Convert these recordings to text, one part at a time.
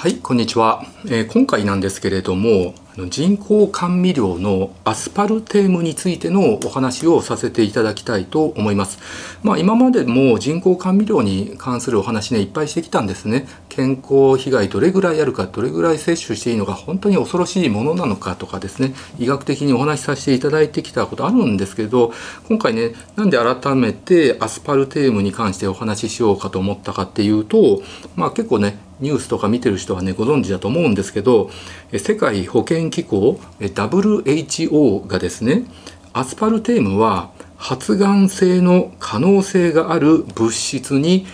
はいこんにちは、えー、今回なんですけれども人工甘味料のアスパルテームについてのお話をさせていただきたいと思います。まあ、今までも人工甘味料に関するお話ねいっぱいしてきたんですね。健康被害どれぐらいあるかどれぐらい摂取していいのか本当に恐ろしいものなのかとかですね医学的にお話しさせていただいてきたことあるんですけど今回ねなんで改めてアスパルテームに関してお話ししようかと思ったかっていうとまあ結構ねニュースとか見てる人はねご存知だと思うんですけど世界保健機構 WHO がですねアスパルテームは発がん性の可能性がある物質に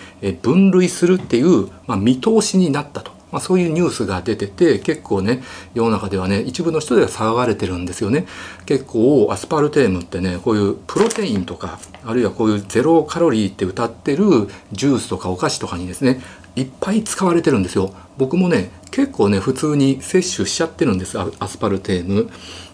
分類するっていう、まあ、見通しになったと、まあ、そういうニュースが出てて結構ね世の中ではね一部の人では騒がれてるんですよね。結構アスパルテームってねこういうプロテインとかあるいはこういうゼロカロリーって歌ってるジュースとかお菓子とかにですねいっぱい使われてるんですよ。僕もね結構ね普通に摂取しちゃってるんですアスパルテーム、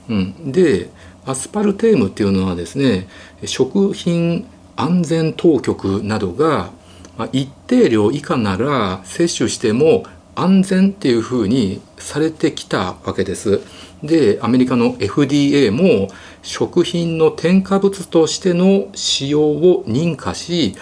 うん、でアスパルテームっていうのはですね食品安全当局などがまあ一定量以下なら摂取しても安全っていうふうにされてきたわけです。でアメリカの FDA も食品の添加物としての使用を認可し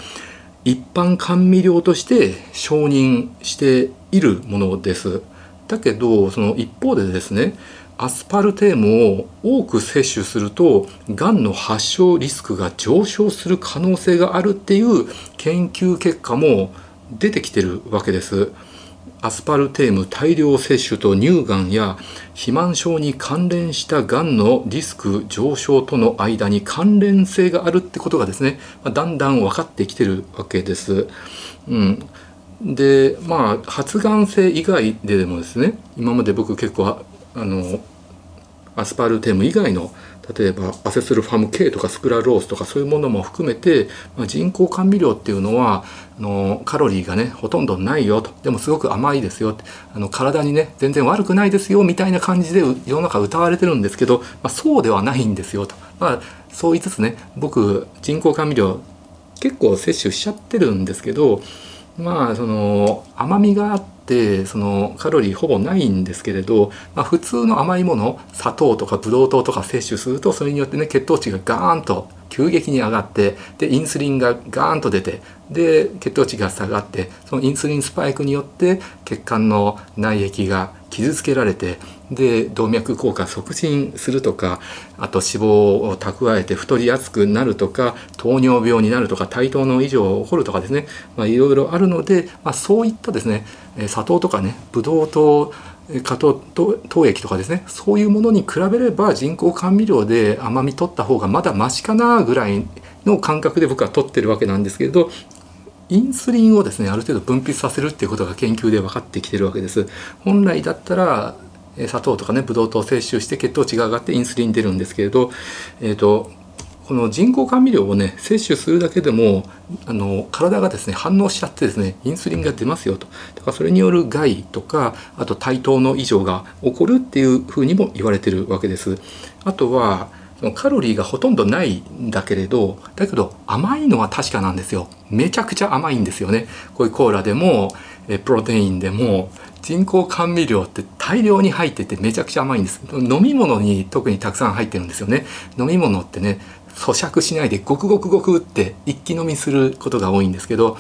一般甘味料として承認しているものです。だけどその一方でですねアスパルテームを多く摂取するとがんの発症リスクが上昇する可能性があるっていう研究結果も出てきてるわけです。アスパルテーム大量摂取と乳がんや肥満症に関連したがんのリスク上昇との間に関連性があるってことがですねまだんだん分かってきてるわけです。うん、でまあ発がん性以外ででもですね今まで僕結構あのアスパルテーム以外の例えばアセスルファム K とかスクラロースとかそういうものも含めて、まあ、人工甘味料っていうのはあのカロリーがねほとんどないよと。でもすごく甘いですよあの体にね全然悪くないですよみたいな感じで世の中歌われてるんですけど、まあ、そうではないんですよと、まあ、そう言いつつね僕人工甘味料結構摂取しちゃってるんですけどまあその甘みがあってそのカロリーほぼないんですけれど、まあ、普通の甘いもの砂糖とかブドウ糖とか摂取するとそれによってね血糖値がガーンと急激に上がってでインスリンがガーンと出てで血糖値が下がってそのインスリンスパイクによって血管の内液が傷つけられてで動脈硬化促進するとかあと脂肪を蓄えて太りやすくなるとか糖尿病になるとか対等の異常が起こるとかですね、まあ、いろいろあるので、まあ、そういったですね砂糖とかねブドウ糖加糖糖液とかですねそういうものに比べれば人工甘味料で甘み取った方がまだマシかなぐらいの感覚で僕は取ってるわけなんですけれどインスリンをですねある程度分泌させるっていうことが研究で分かってきてるわけです。本来だったら砂糖とかねブドウ糖を摂取して血糖値が上がってインスリン出るんですけれど、えーと、この人工甘味料をね摂取するだけでもあの体がですね反応しちゃってですねインスリンが出ますよとだからそれによる害とかあと対等の異常が起こるっていうふうにも言われてるわけです。あとはカロリーがほとんどないんだけれどだけど甘いのは確かなんですよ。めちゃくちゃ甘いんですよね。こういうコーラでもプロテインでも人工甘味料って大量に入っててめちゃくちゃ甘いんです。飲み物に特にたくさん入ってるんですよね。飲み物ってね咀嚼しないでゴクゴクゴクって一気飲みすることが多いんですけど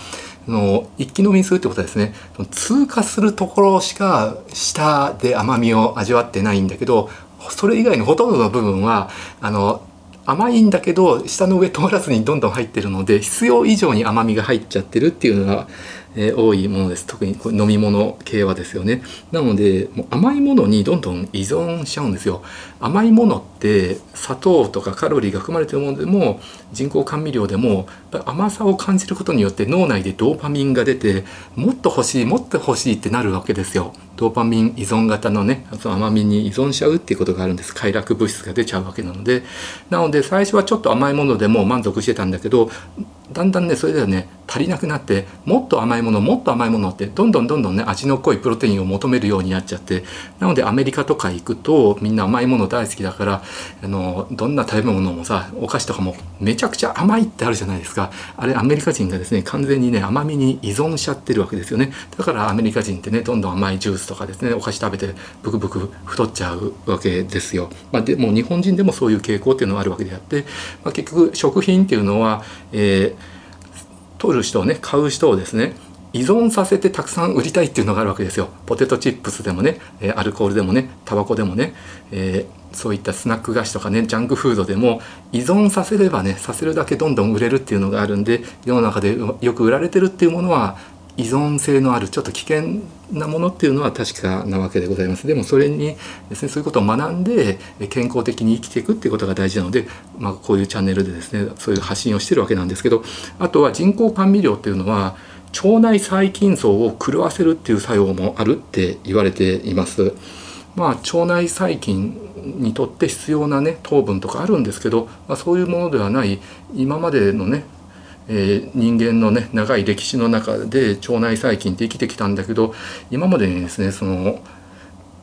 の一気飲みするってことはですね通過するところしか舌で甘みを味わってないんだけどそれ以外のほとんどの部分はあの甘いんだけど下の上通らずにどんどん入ってるので必要以上に甘みが入っちゃってるっていうのがえー、多いものです。特にこ飲み物系はですよね。なのでもう甘いものにどんどん依存しちゃうんですよ。甘いものって砂糖とかカロリーが含まれてるものでも人工甘味料でも甘さを感じることによって脳内でドーパミンが出てもっと欲しいもっと欲しいってなるわけですよ。ドーパミン依存型のねその甘みに依存しちゃうっていうことがあるんです。快楽物質が出ちゃうわけなので。なので最初はちょっと甘いものでも満足してたんだけどだんだんねそれではね足りなくなってもっと甘いものもっと甘いものってどんどんどんどんね味の濃いプロテインを求めるようになっちゃってなのでアメリカとか行くとみんな甘いもの大好きだからあのどんな食べ物もさお菓子とかもめちゃくちゃ甘いってあるじゃないですか。あれアメリカ人がですね完全にね甘みに依存しちゃってるわけですよね。だからアメリカ人ってねどんどん甘いジュースとかですねお菓子食べてブクブク太っちゃうわけですよ、まあ、でも日本人でもそういう傾向っていうのはあるわけであって、まあ、結局食品っていうのは、えー、取る人をね買う人をですね依存させてたくさん売りたいっていうのがあるわけですよ。ポテトチップスでもねアルコールでもねタバコでもね、えー、そういったスナック菓子とかねジャンクフードでも依存させればねさせるだけどんどん売れるっていうのがあるんで世の中でよく売られてるっていうものは依存性のあるちょっと危険なものっていうのは確かなわけでございますでもそれにですねそういうことを学んで健康的に生きていくっていうことが大事なので、まあ、こういうチャンネルでですねそういう発信をしてるわけなんですけどあとは人工甘味料っていうのは腸内細菌層を狂わせるっていう作用もあるって言われています。まあ、腸内細菌にとって必要なね糖分とかあるんですけど、まあ、そういうものではない今までのねえー、人間のね長い歴史の中で腸内細菌って生きてきたんだけど今までにですねその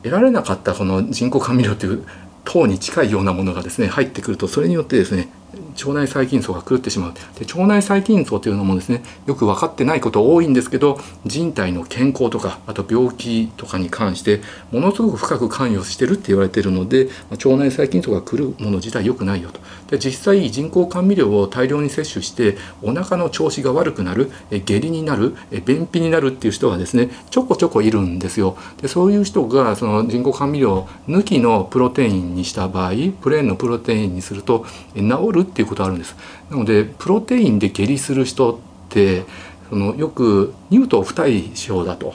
得られなかったこの人工甘味料という糖に近いようなものがですね入ってくるとそれによってですね腸内細菌層が狂ってしまうで腸内細菌層というのもですねよく分かってないこと多いんですけど人体の健康とかあと病気とかに関してものすごく深く関与してるって言われてるので腸内細菌層が来るもの自体良くないよと。で実際人工甘味料を大量に摂取してお腹の調子が悪くなる下痢になる便秘になるっていう人がですねちょこちょこいるんですよ。でそういう人がその人工甘味料抜きのプロテインにした場合プレーンのプロテインにすると治るるっていうことあるんです。なのでプロテインで下痢する人ってそのよく乳糖不対症だと。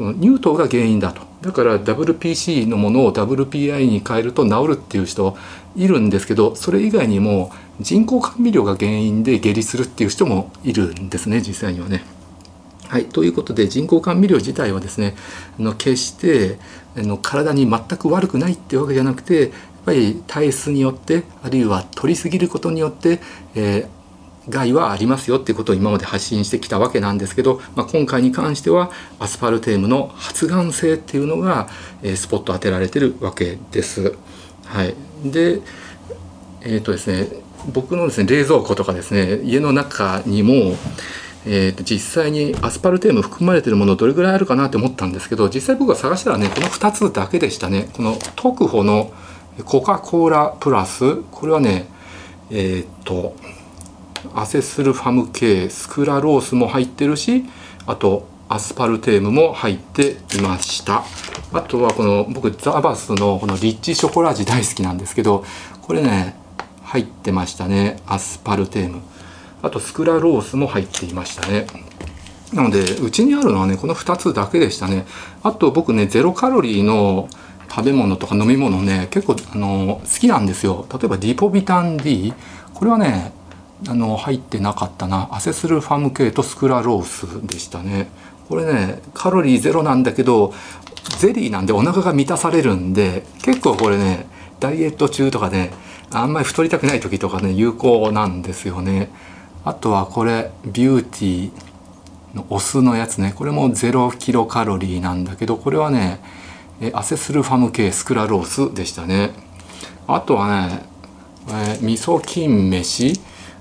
その乳糖が原因だと。だから WPC のものを WPI に変えると治るっていう人いるんですけどそれ以外にも人工甘味料が原因で下痢するっていう人もいるんですね実際にはね。はい、ということで人工甘味料自体はですねあの決してあの体に全く悪くないっていうわけじゃなくてぱり体質によってあるいは取りすぎることによって、えー害はありますよっていうことを今まで発信してきたわけなんですけど、まあ、今回に関してはアスパルテームの発がん性っていうのが、えー、スポット当てられてるわけです。はい、でえっ、ー、とですね僕のですね冷蔵庫とかですね家の中にもえー、と実際にアスパルテーム含まれてるものどれぐらいあるかなって思ったんですけど実際僕が探したらねこの2つだけでしたねこの特保のコカ・コーラプラスこれはねえっ、ー、とアセスルファム系スクラロースも入ってるしあとアスパルテームも入っていました。あとはこの僕ザバスのこのリッチショコラ味大好きなんですけどこれね入ってましたねアスパルテーム。あとスクラロースも入っていましたね。なのでうちにあるのはねこの2つだけでしたね。あと僕ねゼロカロリーの食べ物とか飲み物ね結構あの好きなんですよ。例えばディポビタン D これはねあの入ってなかったな。アセスルファム系とスクラロースでしたね。これねカロリーゼロなんだけどゼリーなんでお腹が満たされるんで結構これねダイエット中とかねあんまり太りたくない時とかね有効なんですよね。あとはこれビューティーのお酢のやつね。これも0キロカロリーなんだけどこれはねえアセスルファム系スクラロースでしたね。あとはね、えー、味噌金飯。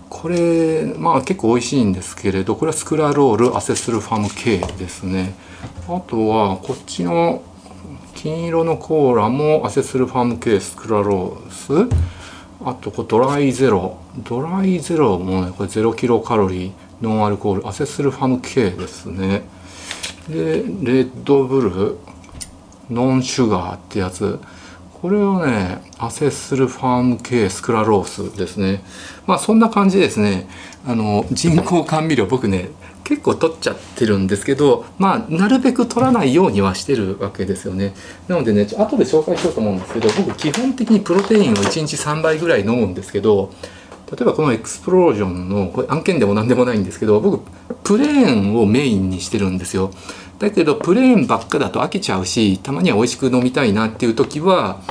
これまあ結構美味しいんですけれどこれはスクラロールアセスルファム系ですね。あとはこっちの金色のコーラもアセスルファム系スクラロース。あとこドライゼロ。ドライゼロもねこれ0キロカロリーノンアルコールアセスルファム系ですね。でレッドブル。ノンシュガーってやつ。これはねアセスルファーム系スクラロースですね。まあそんな感じですね。あの人工甘味料僕ね結構取っちゃってるんですけどまあなるべく取らないようにはしてるわけですよね。なのでね後で紹介しようと思うんですけど僕基本的にプロテインを1日3杯ぐらい飲むんですけど例えばこのエクスプロージョンのこれ案件でも何でもないんですけど僕プレーンをメインにしてるんですよ。だけどプレーンばっかだと飽きちゃうしたまには美味しく飲みたいなっていう時は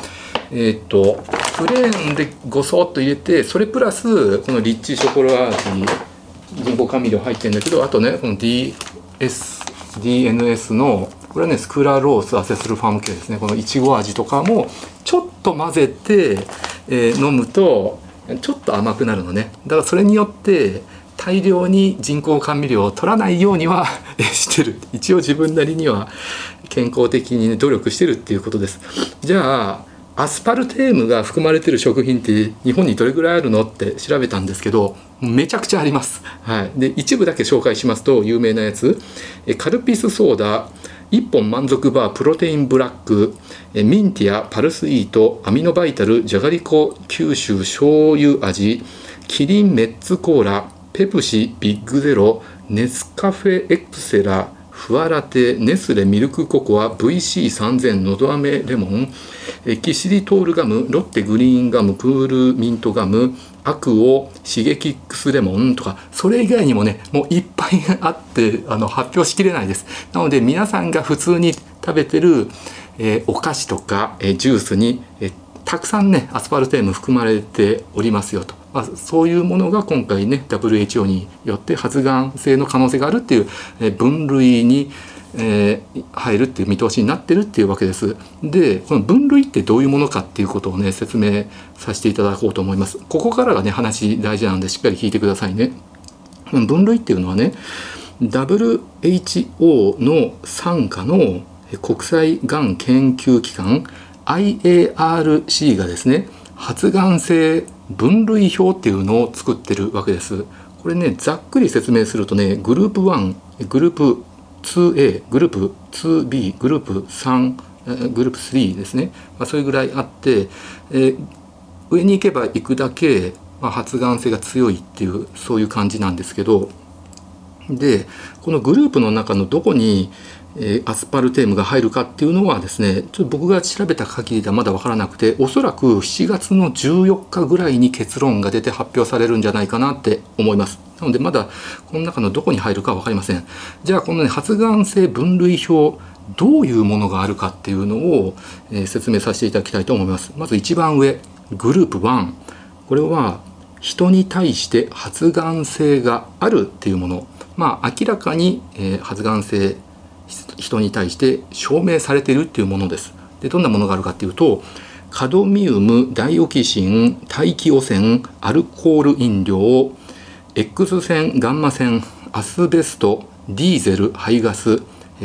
えっ、とプレーンでごそっと入れてそれプラスこのリッチショコラ味人工甘味料入ってるんだけどあとねこの DS DNS のこれはねスクラロースアセスルファーム系ですね。このいちご味とかもちょっと混ぜて、えー、飲むとちょっと甘くなるのね。だからそれによって大量に人工甘味料を取らないようには してる。一応自分なりには健康的に、努力してるっていうことです。じゃあアスパルテームが含まれてる食品って日本にどれぐらいあるのって調べたんですけどめちゃくちゃあります、はい、で一部だけ紹介しますと有名なやつ。カルピスソーダ1本満足バープロテインブラック。ミンティアパルスイートアミノバイタルじゃがりこ九州醤油味キリンメッツコーラ。ペプシビッグゼロネスカフェエクセラフワラテネスレミルクココア VC3000 のど飴レモンキシリトールガムロッテグリーンガムクールミントガムアクオシゲキックスレモンとかそれ以外にもねもういっぱいあってあの発表しきれないです。なので皆さんが普通に食べてる、えー、お菓子とか、えー、ジュースに、えー、たくさんねアスパルテーム含まれておりますよとまあ、そういうものが今回ね WHO によって発がん性の可能性があるっていう分類に、えー、入るっていう見通しになってるっていうわけです。でこの分類ってどういうものかっていうことをね説明させていただこうと思います。ここからがね話大事なんでしっかり聞いてくださいね。分類っていうのはね WHO の傘下の国際がん研究機関 IARC がですね発がん性分類表っていうのを作ってるわけです。これねざっくり説明するとねグループ1グループ 2A グループ 2B グループ3グループ3ですね、まあ、それぐらいあって、えー、上に行けば行くだけ、まあ、発がん性が強いっていうそういう感じなんですけどでこのグループの中のどこにえアスパルテームが入るかっていうのはですねちょっと僕が調べた限りではまだ分からなくておそらく7月の14日ぐらいに結論が出て発表されるんじゃないかなって思います。なのでまだこの中のどこに入るか分かりません。じゃあこのね発がん性分類表どういうものがあるかっていうのを、え、説明させていただきたいと思います。まず一番上グループ1これは人に対して発がん性があるっていうもの。まあ明らかに、え、発がん性人に対して証明されているっていうものです。でどんなものがあるかっていうとカドミウムダイオキシン大気汚染アルコール飲料 X 線ガンマ線アスベストディーゼル排ガス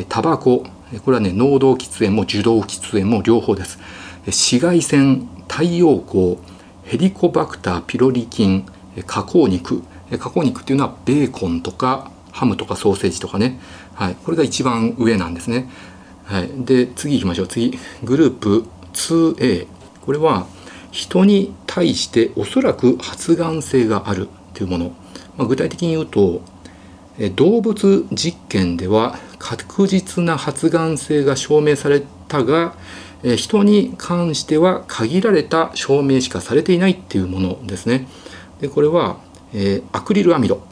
タバコこれはね濃度喫煙も受動喫煙も両方です紫外線太陽光ヘリコバクターピロリ菌加工肉加工肉っていうのはベーコンとかハムとかソーセージとかね、はい、これが一番上なんですね。はい、で次行きましょう。次。グループ 2A これは人に対しておそらく発がん性があるというもの、まあ、具体的に言うと動物実験では確実な発がん性が証明されたが人に関しては限られた証明しかされていないっていうものですね。でこれは、えー、アクリルアミド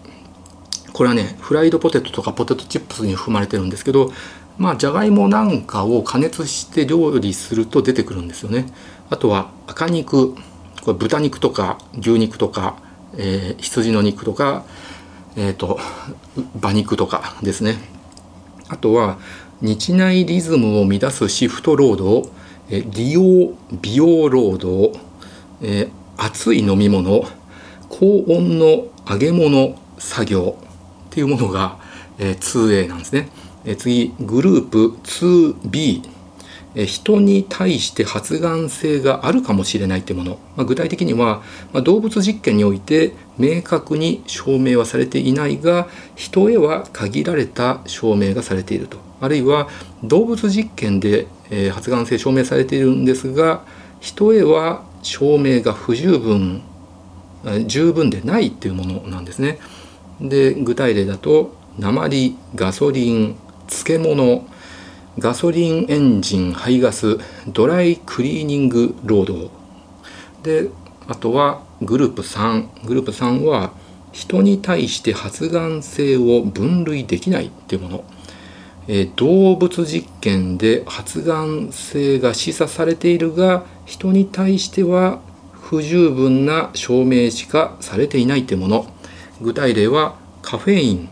これはねフライドポテトとかポテトチップスに含まれてるんですけどまあじゃがいもなんかを加熱して料理すると出てくるんですよね。あとは赤肉これ豚肉とか牛肉とか、えー、羊の肉とかえっ、ー、と馬肉とかですね。あとは日内リズムを乱すシフト労働、えー、利用美容労働、えー、熱い飲み物高温の揚げ物作業っていうものが、えー、2A なんですね。えー、次グループ 2B え人に対して発がん性があるかもしれないというもの、まあ、具体的には、まあ、動物実験において明確に証明はされていないが人へは限られた証明がされているとあるいは動物実験で、えー、発がん性証明されているんですが人へは証明が不十分十分でないっていうものなんですね。で具体例だと鉛ガソリン漬物ガソリンエンジン排ガスドライクリーニング労働であとはグループ3グループ3は人に対して発がん性を分類できないっていうもの、えー、動物実験で発がん性が示唆されているが人に対しては不十分な証明しかされていないというもの。具体例はカフェイン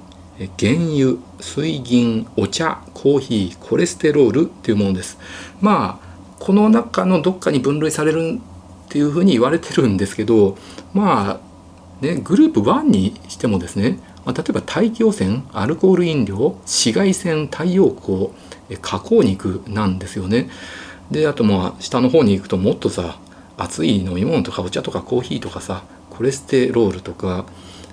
原油水銀お茶コーヒーコレステロールっていうものですまあこの中のどっかに分類されるっていうふうに言われてるんですけどまあねグループ1にしてもですね、まあ、例えば大気汚染アルコール飲料紫外線太陽光加工肉なんですよね。であとまあ下の方に行くともっとさ熱い飲み物とかお茶とかコーヒーとかさコレステロールとか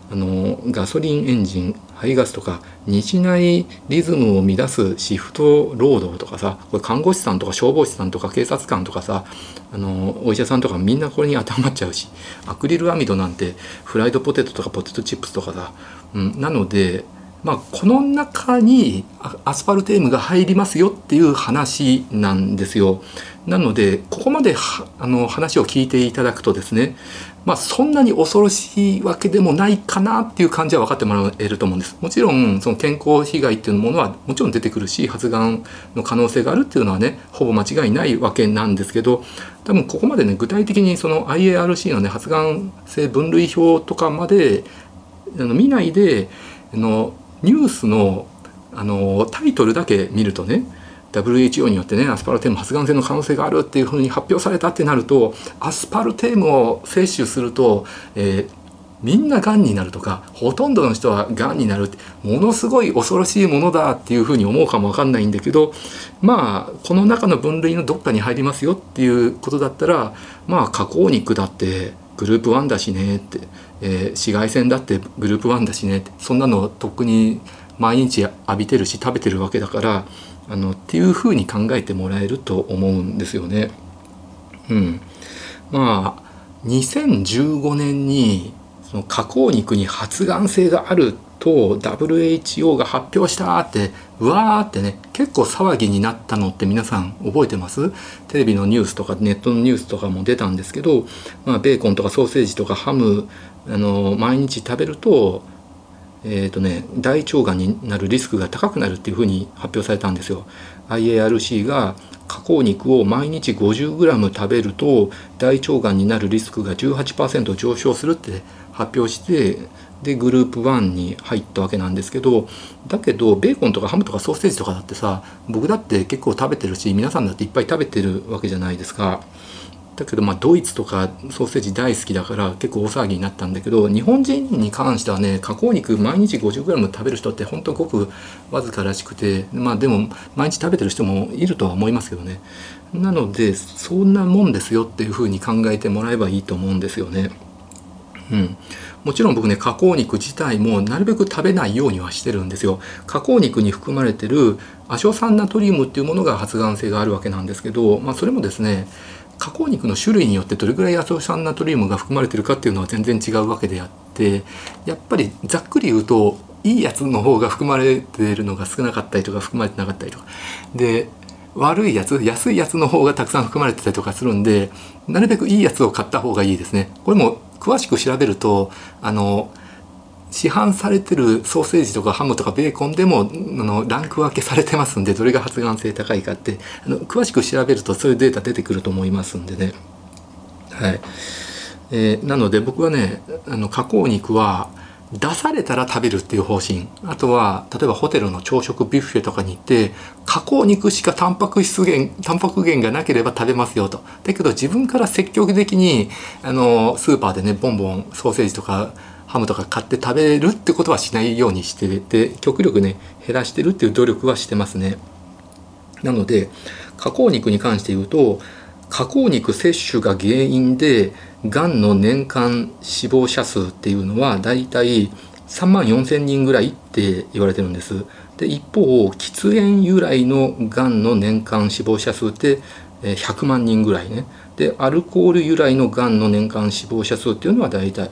あのガソリンエンジン排ガスとか日内リズムを乱すシフト労働とかさこれ看護師さんとか消防士さんとか警察官とかさあのお医者さんとかみんなこれに当てはまっちゃうしアクリルアミドなんてフライドポテトとかポテトチップスとかさ、うん、なのでまあ、この中にアスパルテームが入りますよっていう話なんですよ。なのでここまであの話を聞いていただくとですねまあ、そんなに恐ろしいわけでもないかなっていう感じは分かってもらえると思うんです。もちろんその健康被害っていうものはもちろん出てくるし発がんの可能性があるっていうのはねほぼ間違いないわけなんですけど多分ここまでね具体的にその IARC のね発がん性分類表とかまであの見ないであのニュースのあのタイトルだけ見るとね WHO によってねアスパルテーム発がん性の可能性があるっていうふうに発表されたってなるとアスパルテームを摂取すると、えー、みんながんになるとかほとんどの人はがんになるってものすごい恐ろしいものだっていうふうに思うかもわかんないんだけどまあこの中の分類のどっかに入りますよっていうことだったらまあ加工肉だってグループ1だしねって、えー、紫外線だってグループ1だしねってそんなのとっくに毎日浴びてるし食べてるわけだからあのっていうふうに考えてもらえると思うんですよね。うん、まあ2015年にその加工肉に発がん性があると WHO が発表したってうわーってね結構騒ぎになったのって皆さん覚えてます？テレビのニュースとかネットのニュースとかも出たんですけど、まあ、ベーコンとかソーセージとかハムあの毎日食べるとえーとね、大腸がんになるリスクが高くなるっていうふうに発表されたんですよ。IARC が加工肉を毎日 50g 食べると大腸がんになるリスクが18%上昇するって発表してでグループ1に入ったわけなんですけどだけどベーコンとかハムとかソーセージとかだってさ僕だって結構食べてるし皆さんだっていっぱい食べてるわけじゃないですか。だけどまあドイツとかソーセージ大好きだから結構大騒ぎになったんだけど日本人に関してはね加工肉毎日 50g 食べる人って本当ごくわずからしくてまあでも毎日食べてる人もいるとは思いますけどね。なのでそんなもんですよっていうふうに考えてもらえばいいと思うんですよね。うん、もちろん僕ね加工肉自体もなるべく食べないようにはしてるんですよ。加工肉に含まれてる亜硝酸ナトリウムっていうものが発がん性があるわけなんですけど、まあ、それもですね加工肉の種類によってどれぐらいアソ酸ナトリウムが含まれてるかっていうのは全然違うわけであってやっぱりざっくり言うといいやつの方が含まれてるのが少なかったりとか含まれてなかったりとかで悪いやつ安いやつの方がたくさん含まれてたりとかするんでなるべくいいやつを買った方がいいですね。これも詳しく調べるとあの市販されてるソーセージとかハムとかベーコンでもあのランク分けされてますんでどれが発がん性高いかってあの詳しく調べるとそういうデータ出てくると思いますんでね。はい。えー、なので僕はねあの加工肉は出されたら食べるっていう方針。あとは例えばホテルの朝食ビュッフェとかに行って加工肉しかタンパク質源タンパク源がなければ食べますよと。だけど自分から積極的にあのスーパーでねボンボンソーセージとかハムとか買って食べるってことはしないようにしてて極力ね減らしてるっていう努力はしてますね。なので加工肉に関して言うと加工肉摂取が原因でがんの年間死亡者数っていうのはだいたい3万4千人ぐらいって言われてるんです。で一方喫煙由来のがんの年間死亡者数って100万人ぐらいね。でアルコール由来のがんの年間死亡者数っていうのはだいたい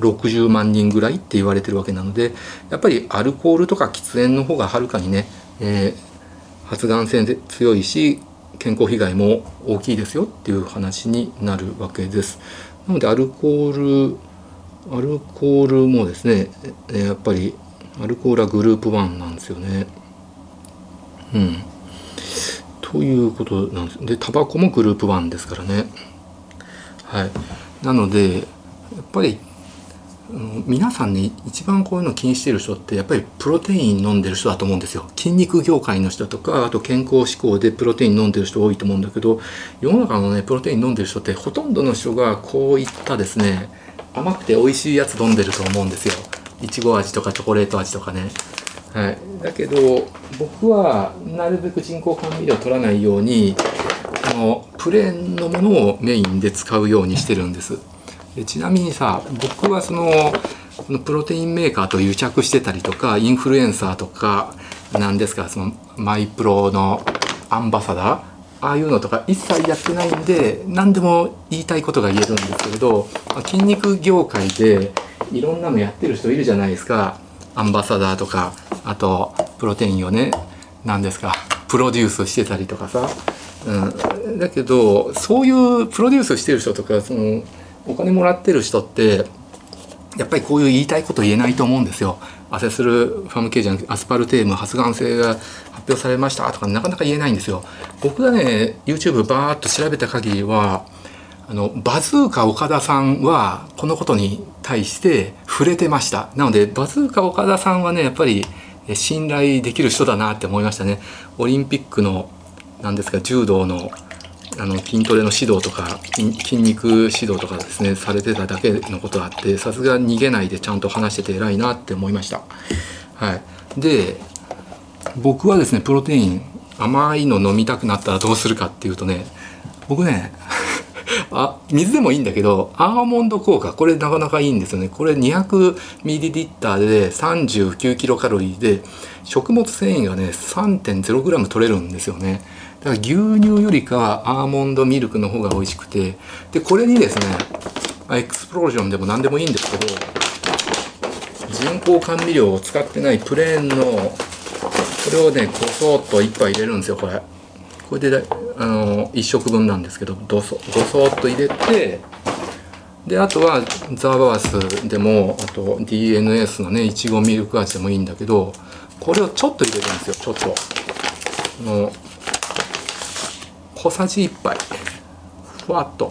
60万人ぐらいって言われてるわけなのでやっぱりアルコールとか喫煙の方がはるかにね、えー、発がん性で強いし健康被害も大きいですよっていう話になるわけです。なのでアルコールアルコールもですね、やっぱりアルコールはグループ1なんですよね。うん。ということなんです。でタバコもグループ1ですからね。はい。なのでやっぱり皆さんね一番こういうの気にしてる人ってやっぱりプロテイン飲んでる人だと思うんですよ。筋肉業界の人とかあと健康志向でプロテイン飲んでる人多いと思うんだけど世の中のねプロテイン飲んでる人ってほとんどの人がこういったですね甘くて美味しいやつ飲んでると思うんですよ。いちご味とかチョコレート味とかね。はい。だけど僕はなるべく人工甘味料を取らないようにこのプレーンのものをメインで使うようにしてるんです。でちなみにさ僕はそのこのプロテインメーカーと癒着してたりとかインフルエンサーとかなんですかそのマイプロのアンバサダーああいうのとか一切やってないんで何でも言いたいことが言えるんですけれど筋肉業界でいろんなのやってる人いるじゃないですか。アンバサダーとかあとプロテインをね何ですかプロデュースしてたりとかさ、うん、だけどそういうプロデュースしてる人とかそのお金もらってる人ってやっぱりこういう言いたいこと言えないと思うんですよ。アセスルファム系じゃなくてアスパルテーム発がん性が発表されましたとかなかなか言えないんですよ。僕がね YouTube バーッと調べた限りはあのバズーカ岡田さんはこのことに対して触れてましたなのでバズーカ岡田さんはねやっぱり信頼できる人だなって思いましたねオリンピックの何ですか柔道のあの筋トレの指導とか筋肉指導とかですねされてただけのことあってさすが逃げないでちゃんと話してて偉いなって思いました。はい、で僕はですねプロテイン甘いの飲みたくなったらどうするかっていうとね僕ねあ水でもいいんだけどアーモンド効果これなかなかいいんですよね。これ 200ml で 39kcal で食物繊維がね 3.0g 取れるんですよね。だから牛乳よりかはアーモンドミルクの方が美味しくてでこれにですねエクスプロージョンでも何でもいいんですけど人工甘味料を使ってないプレーンのこれをねこそっと1杯入れるんですよこれ。これであの1食分なんですけどどそごそっと入れてであとはザーバースでもあと DNS のねいちごミルク味でもいいんだけどこれをちょっと入れるんですよちょっと。の小さじ1杯。ふわっと。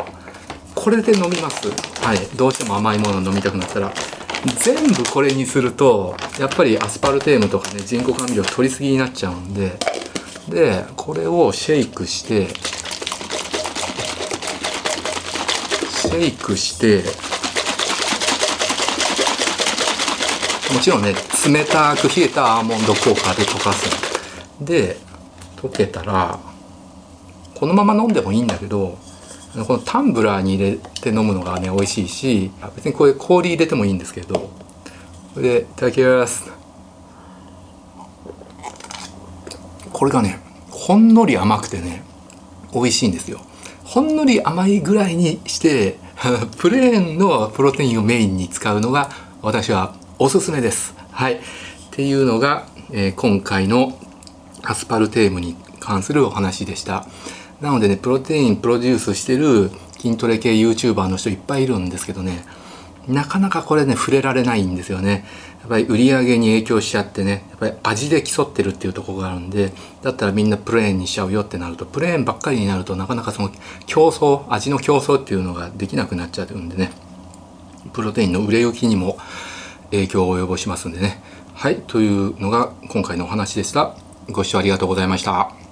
これで飲みます。はい。どうしても甘いもの飲みたくなったら。全部これにするとやっぱりアスパルテームとかね人工甘味料取りすぎになっちゃうんで。でこれをシェイクしてシェイクしてもちろんね冷たく冷えたアーモンド効果で溶かす。で溶けたらこのまま飲んでもいいんだけどこのタンブラーに入れて飲むのがね美味しいし別にこれ氷入れてもいいんですけどこれでいただきます。これがねほんのり甘くてね美味しいんですよ。ほんのり甘いぐらいにして プレーンのプロテインをメインに使うのが私はおすすめです。はい。っていうのが、えー、今回のアスパルテームに関するお話でした。なのでねプロテインプロデュースしてる筋トレ系 YouTuber の人いっぱいいるんですけどねなかなかこれね触れられないんですよね。やっぱり売り上げに影響しちゃってねやっぱり味で競ってるっていうところがあるんでだったらみんなプレーンにしちゃうよってなるとプレーンばっかりになるとなかなかその競争味の競争っていうのができなくなっちゃうんでねプロテインの売れ行きにも影響を及ぼしますんでね。はいというのが今回のお話でした。ご視聴ありがとうございました。